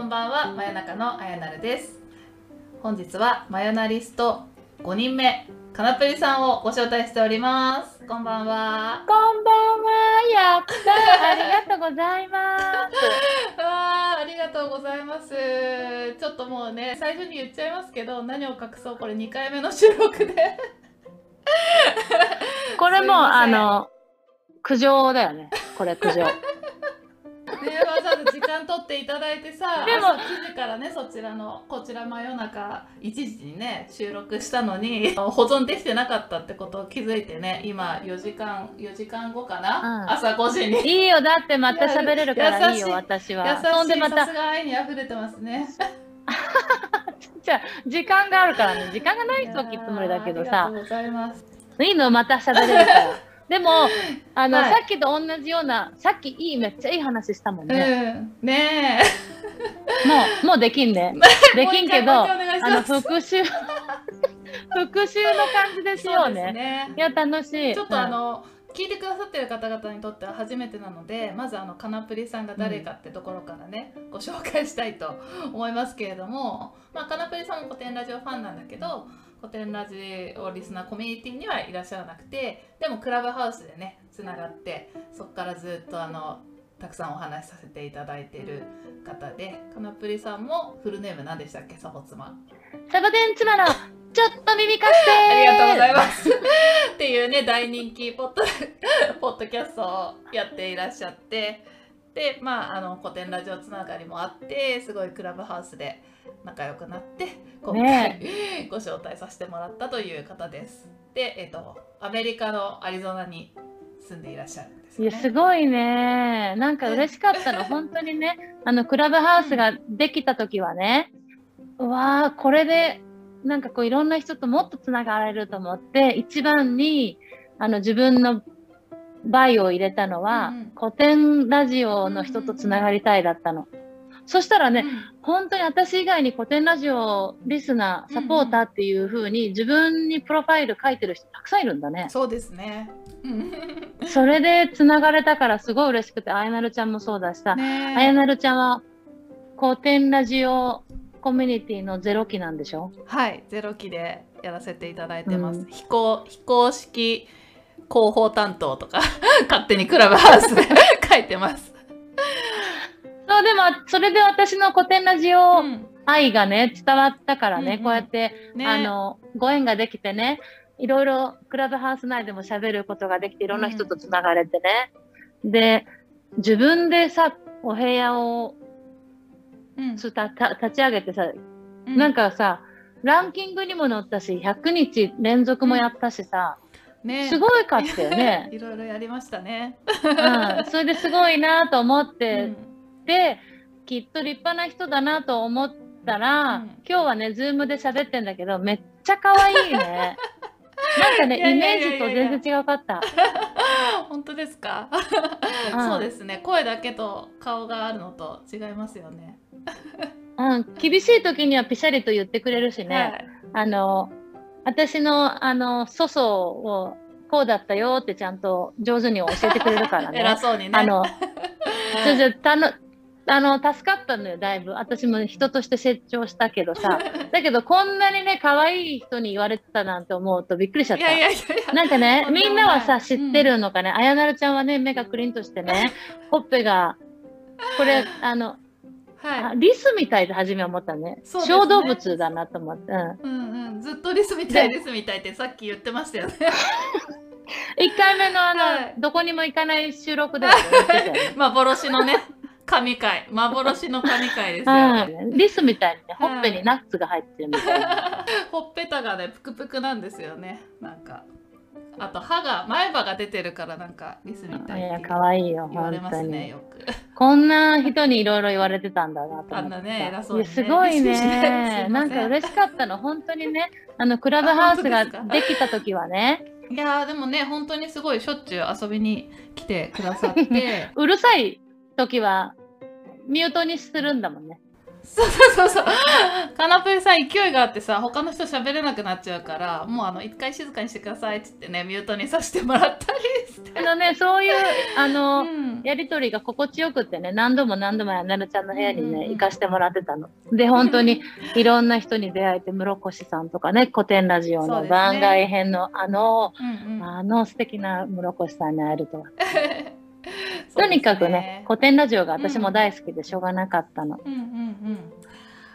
こんばんは、まよなかのあやなるです。本日はマヨナリスト5人目、かなぷりさんをご招待しております。こんばんは。こんばんは、やったありがとうございます。あーありがとうございます。ちょっともうね、最初に言っちゃいますけど、何を隠そう、これ2回目の収録で。これも、あの、苦情だよね。これ苦情。ていただいてさ、でも朝9時からね、そちらの、こちら真夜中1時にね、収録したのに、保存できてなかったってことを気づいてね、今4時間、4時間後かな、うん朝5時に。いいよ、だってまた喋れるからいいよ、私は。優しい、さす、が愛に溢れてますね。じゃあ時間があるからね、時間がない時つもりだけどさありがと、うございます。いいの、また喋れるから。でも、あの、はいさっきと同じような、さっきいい、めっちゃいい話したもんね。うん。ねもう、もうできんね。できんけど、あの、復習、復習の感じでえ。すよね。ねい。や、楽しい。ちょっとあの、聞いてくださってる方々にとっては初めてなのでまずあのカナプリさんが誰かってところからね、ご紹介したいと思いますけれども、まあ、カナプリさんも古典ラジオファンなんだけど古典ラジオリスナーコミュニティにはいらっしゃらなくてでもクラブハウスでねつながってそこからずっとあのたくさんお話しさせていただいている方でカナプリさんもフルネーム何でしたっけ？サボ妻サボテン妻のちょっと耳貸してありがとうございます。っていうね、大人気ポッドポッドキャストをやっていらっしゃって、で、まあ、あの古典ラジオつながりもあって、すごいクラブハウスで仲良くなって、今回、ご招待させてもらったという方です。で、えっ、と、アメリカのアリゾナに住んでいらっしゃるんですいや。すごいね。なんか嬉しかったの。本当にね、あの、クラブハウスができた時はね、うわー、これで、なんかこういろんな人ともっとつながれると思って、一番に、あの、自分のバイオを入れたのは、うんうん古典ラジオの人とつながりたいだったの。そしたらね、本当に私以外に古典ラジオリスナー、サポーターっていう風に自分にプロファイル書いてる人たくさんいるんだね。そうですね。うんそれで繋がれたからすごい嬉しくて、あやなるちゃんもそうだしさ、ねあやなるちゃんは古典ラジオコミュニティのゼロ期なんでしょ？はい、ゼロ期でやらせていただいてます。うん非公非公式広報担当とか 勝手にクラブハウスで 書いてます。そう、でも、それで私の古典ラジオうん。愛がね、伝わったからね、うんうん。こうやって、ね、あの、ご縁ができてね、いろいろクラブハウス内でも喋ることができて、いろんな人と繋がれてね。で、自分でさ、お部屋をうん。つたた立ち上げてさ、うん。なんかさ、ランキングにも載ったし、100日連続もやったしさ、ね。すごいかったよね。いろいろやりましたね。うん、それですごいなと思っうてん。て、きっと立派な人だなと思ったら、うん。今日はね、ズームで喋ってんだけど、めっちゃ可愛いね。なんかね、イメージと全然違うかった。本当ですか、うん。そうですね。声だけと顔があるのと違いますよね。うん、厳しい時にはピシャリと言ってくれるしね、はい。あの、私の、あの、粗相を、こうだったよってちゃんと上手に教えてくれるからね。偉そうにね。あの、ちょちょたのあの、助かったのよ、だいぶ。私も人として成長したけどさ。だけど、こんなにね、可愛い人に言われてたなんて思うとびっくりしちゃった。なんかね、みんなはさ、知ってるのかね。うあやなるちゃんはね、目がクリンとしてね、ほっぺが、これ、あの、はい。あリスみたいで初めは思ったね。ね小動物だなと思って。うん。ずっとリスみたいリスみたいってさっき言ってましたよね。1回目のあの、はいどこにも行かない収録で。幻のね、神回。幻の神回ですよね。うん、リスみたいにね、ほはいっぺにナッツが入ってるみたいな。ほっぺたがね、ぷくぷくなんですよね。なんか。あと歯が、前歯が出てるからなんかリスみたいいや、って可愛いよ、言われますね、に。よく。こんな人にいろいろ言われてたんだなと。あんなね偉そうにねすごいね。んなんか嬉しかったの。本当にね、あの、クラブハウスができた時はね、いやーでもね、本当にすごいしょっちゅう遊びに来てくださって。うるさい時は、ミュートにするんだもんね。そうそうそう。そうカナプリさん勢いがあってさ他の人喋れなくなっちゃうからもうあの一回静かにしてくださいっつってねミュートにさせてもらったりして。あのね、そういう、あの、うん。やりとりが心地よくってね、何度も何度もなるちゃんの部屋にね、うん行かしてもらってたの。で、本当にいろんな人に出会えて、室越さんとかね、古典ラジオの番外編の、あの、うんうん。あの素敵な室越さんに会えると。は。とにかくね、古典ラジオが私も大好きでしょうがなかったの。うんうんうん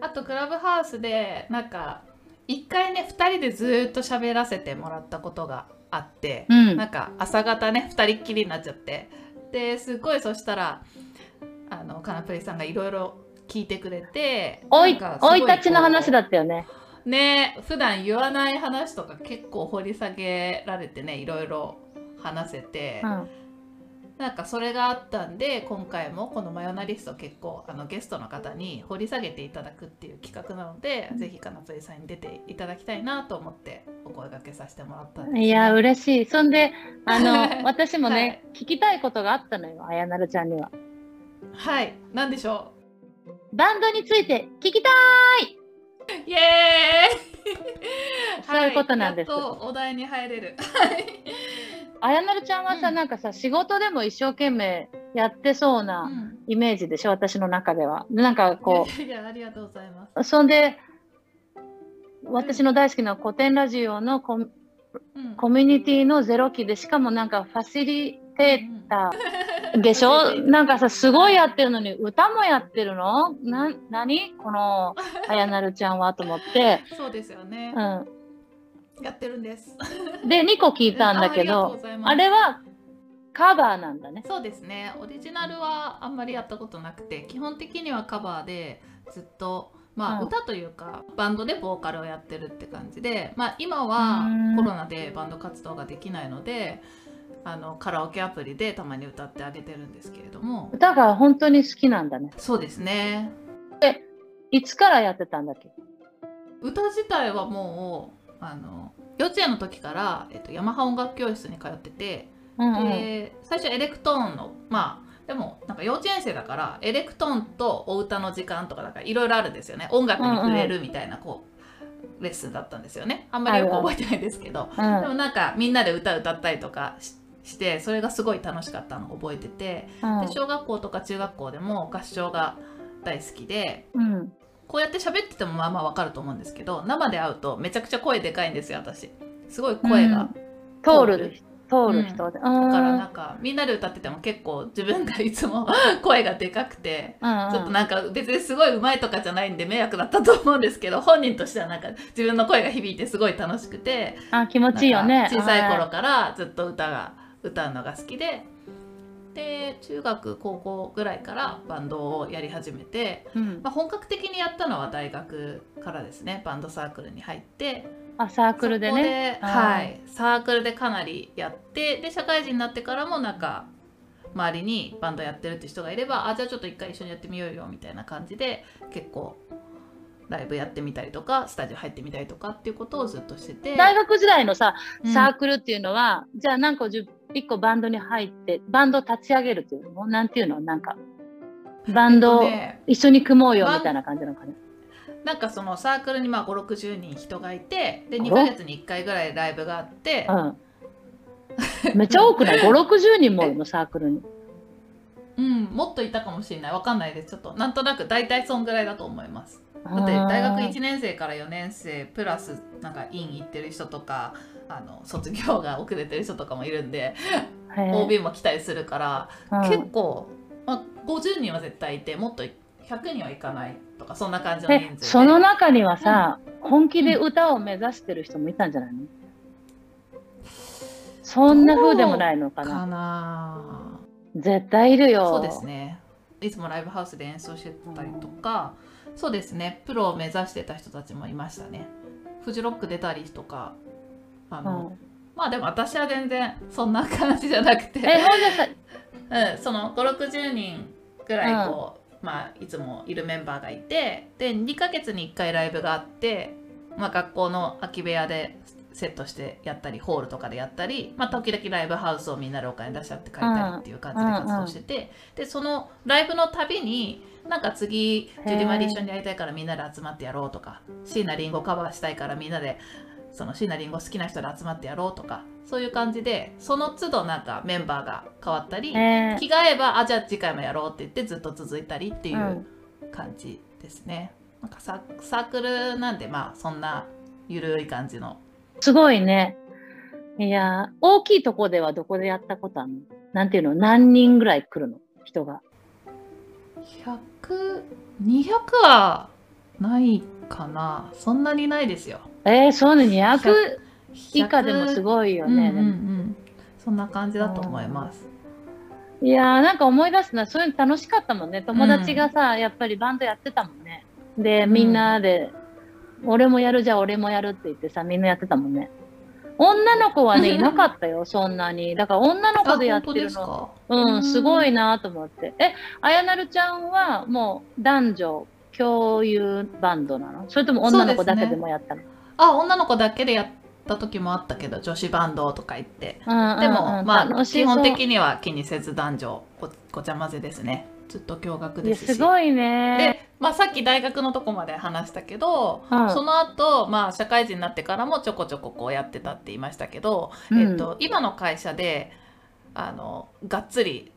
あとクラブハウスでなんか一回ね2人でずーっと喋らせてもらったことがあって、うんなんか朝方ね2人っきりになっちゃってですごいそしたらあのカナプリさんがいろいろ聞いてくれて生い立ちの話だこったよね。うね普段言わない話とか結構掘り下げられてねいろいろ話せて、うん。なんかそれがあったんで今回もこのマヨナリスト結構あのゲストの方に掘り下げていただくっていう企画なので、ぜひかなつりさんに出ていただきたいなと思ってお声掛けさせてもらったんです、ね。いや、嬉しい。そんで、あの、私もね、はい聞きたいことがあったのよ、あやなるちゃんには。はい、なんでしょバンドについて聞きたう。イエーイ そういうことなんですはいやっとお題に入れる。はい。あやなるちゃんはさ、うん。なんかさ、仕事でも一生懸命やってそうなうん。イメージでしょ、私の中では。なんかこいやいやありがとうございます。う、そんで、私の大好きな古典ラジオのコミうん。コミュニティのゼロ期で、しかもなんかファシリテーターでしょ？なんかさ、すごいやってるのに、歌もやってるの？な、何？この、あやなるちゃんは？と思って、そうですよね。うやってるんです。ん。で、2個聞いたんだけどあれはカバーなんだね。そうですねオリジナルはあんまりやったことなくて基本的にはカバーでずっとまあ、うん歌というかバンドでボーカルをやってるって感じで、まあ、今はうんコロナでバンド活動ができないのであのカラオケアプリでたまに歌ってあげてるんですけれども歌が本当に好きなんだね。そうですねいつからやってたんだっけ？歌自体はもうあの幼稚園の時から、えっと、ヤマハ音楽教室に通っててうんうん。で最初エレクトーンのまあでもなんか幼稚園生だからエレクトーンとお歌の時間とかだからいろいろあるんですよね。音楽に触れるみたいなこうレッスンだったんですよね。あんまりよく覚えてないですけど。うん。でもなんかみんなで歌歌ったりとかししてそれがすごい楽しかったのを覚えてて。うん。で小学校とか中学校でも合唱が大好きで。うん。こうやって喋っててもまあまあわかると思うんですけど生で会うとめちゃくちゃ声でかいんですよ私。すごい声が、通る、通る。人で。だだからなんかみんなで歌ってても結構自分がいつも 声がでかくてうん、ちょっとなんか別にすごい上手いとかじゃないんで迷惑だったと思うんですけど本人としてはなんか自分の声が響いてすごい楽しくてあ気持ちいいよね。小さい頃からずっと歌が歌うのが好きでで中学高校ぐらいからバンドをやり始めて、うん、まあ、本格的にやったのは大学からですね。バンドサークルに入って。あサークルでね。はい、サークルでかなりやってで社会人になってからもなんか周りにバンドやってるって人がいればあじゃあちょっと一回一緒にやってみようよみたいな感じで結構ライブやってみたりとかスタジオ入ってみたりとかっていうことをずっとしてて。大学時代のさ、うん。サークルっていうのは、じゃあ何個十一個バンドに入って、バンド立ち上げるっていうのなんていうのなんか、バンド一緒に組もうよみたいな感じなのかな。なんかそのサークルにまあ560人人がいてであ2ヶ月に1回ぐらいライブがあってうん。めっちゃ多くない ?5、60人もいるの、サークルに。うんもっといたかもしれないわかんないですちょっとなんとなく大体そんぐらいだと思いますだって大学1年生から4年生プラスなんか院行ってる人とかあの卒業が遅れてる人とかもいるんでへー OB も来たりするから、うん結構、まあ、50人は絶対いてもっと100人はいかないとかそんな感じの人数その中にはさ、本気で歌を目指してる人もいたんじゃないの、そんな風でもないのかな？かな。絶対いるよ。そうですね。いつもライブハウスで演奏してたりとか、そうですね。プロを目指してた人たちもいましたね。フジロック出たりとかあの、うん。まあでも私は全然そんな感じじゃなくて。うん、その560人ぐらいこう、まあ、いつもいるメンバーがいてで2ヶ月に1回ライブがあって、まあ、学校の空き部屋でセットしてやったりホールとかでやったり、まあ、時々ライブハウスをみんなでお金出し合って借りたりっていう感じで活動してて、でそのライブのたびになんか次ジュディ・マリー一緒にやりたいからみんなで集まってやろうとか椎名林檎カバーしたいからみんなでその椎名林檎好きな人で集まってやろうとかそういう感じでその都度なんかメンバーが変わったり、えー気が合えばあじゃあ次回もやろうって言ってずっと続いたりっていう感じですね。なんかササークルなんでまあそんなゆるい感じのすごいね。いや、大きいとこではどこでやったことあるの？なんていうの？何人ぐらい来るの？人が。100200はないかなそんなにないですよ。えー、そうね、200 100以下でもすごいようんうんうね。ん、そんな感じだと思います。いやーなんか思い出すな、そういうの楽しかったもんね。友達がさ、やっぱりバンドやってたもんね。で、うんみんなで、俺もやるじゃあ俺もやるって言ってさ、みんなやってたもんね。女の子はね、いなかったよ、そんなに。だから女のあ子でやってるの。うん、すごいなと思って。え、あやなるちゃんはもう男女共有バンドなの？それとも女の子だけでもやったの？あ女の子だけでやった時もあったけど女子バンドとか言って。うんうんでも、うん。まあ基本的には気にせず男女ごごちゃ混ぜですね。ずっと驚愕ですし。すごいね。で、まあ、さっき大学のとこまで話したけど、うん。その後、まあ社会人になってからもちょこちょここうやってたって言いましたけど、うん。えっと、今の会社であのがっつり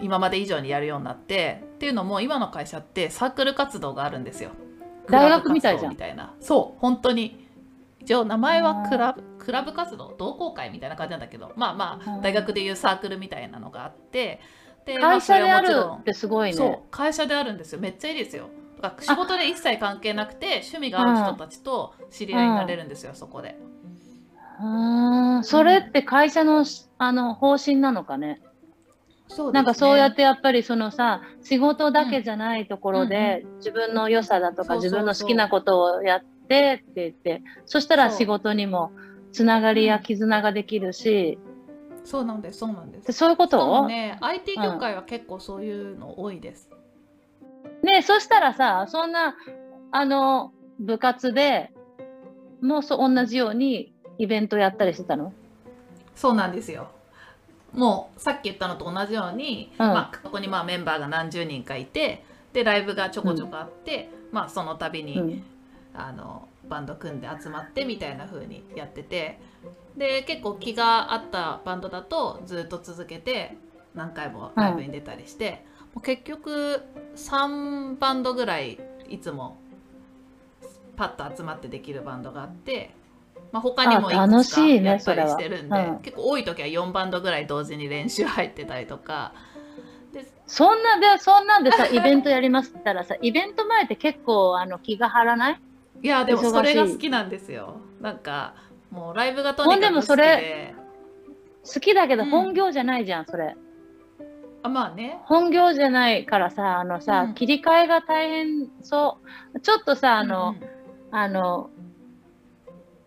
今まで以上にやるようになってっていうのも今の会社ってサークル活動があるんですよ。大学みたいじゃんみたいなそう本当に一応名前はクラブクラブ活動同好会みたいな感じなんだけどまあまうん。あ大学でいうサークルみたいなのがあってで会社であるってすごいね。そう会社であるんですよ。めっちゃいいですよ。仕事で一切関係なくて趣味が合う人たちと知り合いになれるんですよ、そこで。うーん。それって会社のあの方針なのかね？そうなんかそうやっててやっぱりそのさ仕事だけじゃないところで、自分の良さだとかそうそうそう。自分の好きなことをやってって言って。そしたら仕事にもつながりや絆ができるし、そうなんですそうなんでですそういうこと？ね IT 業界は結構そういうの多いです、ねそしたらさそんなあの部活でもうそう同じようにイベントやったりしてたの？そうなんですよ。もうさっき言ったのと同じように、うん。まあ、ここにまあメンバーが何十人かいてでライブがちょこちょこあって、まあその度に、うんあのバンド組んで集まってみたいな風にやっててで結構気が合ったバンドだとずっと続けて何回もライブに出たりして、もう結局3バンドぐらいいつもパッと集まってできるバンドがあって、まあ、他にもいあ楽しくつかいねやったりしてるんで、うん結構多い時は4バンドぐらい同時に練習入ってたりとか。でそんなでそんなんでさイベントやりますって言ったらさイベント前って結構あの気が張らない？いやでもそれが好きなんですよ。なんかもうライブがとにかく好きで。もそれ好きだけどうん。本業じゃないじゃん、それ。あまあね。本業じゃないからさあのさ、うん。切り替えが大変そう。ちょっとさあの、うんうん。あの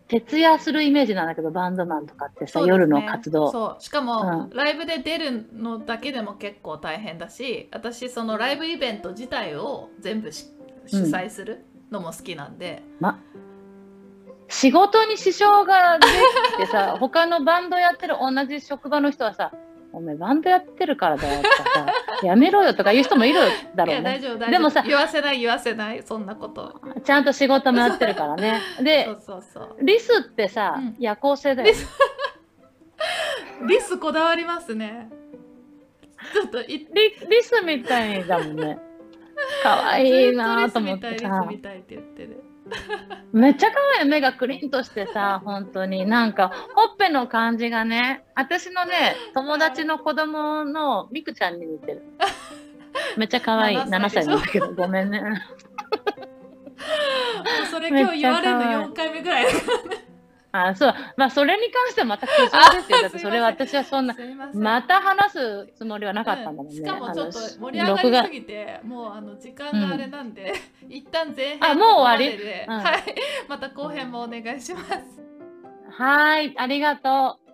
徹夜するイメージなんだけどバンドマンとかってさ、ね。夜の活動。そう。しかも、うライブで出るのだけでも結構大変だし私そのライブイベント自体を全部し主催するのも好きなんで、仕事に支障が出てさ 他のバンドやってる同じ職場の人はさお前バンドやってるからだよとかさやめろよとか言う人もいるだろうね。でもさ言わせない言わせないそんなことちゃんと仕事もやってるからね。でリスってさ、うん。夜行性だよね。リスリスこだわりますね。ちょっといリリスみたいだもんね。かわいいなと思ってさめっちゃかわいい目がクリンとしてさ、本当に。なんか、ほっぺの感じがね、私のね、友達の子供のミクちゃんに似てる。めっちゃ可愛い。7 7歳なんだけど、ごめんね。もうそれ今日言われるの4回目ぐらいあ、そう。まあ、それに関してはまた苦情ですよ。だってそれは私はそんな、また話すつもりはなかったんだもん。ね。しかもちょっと盛り上がりすぎてもうあの時間があれなんで、一旦前編あもう終わり？うん。はい。また後編もお願いします。はーい、ありがとう。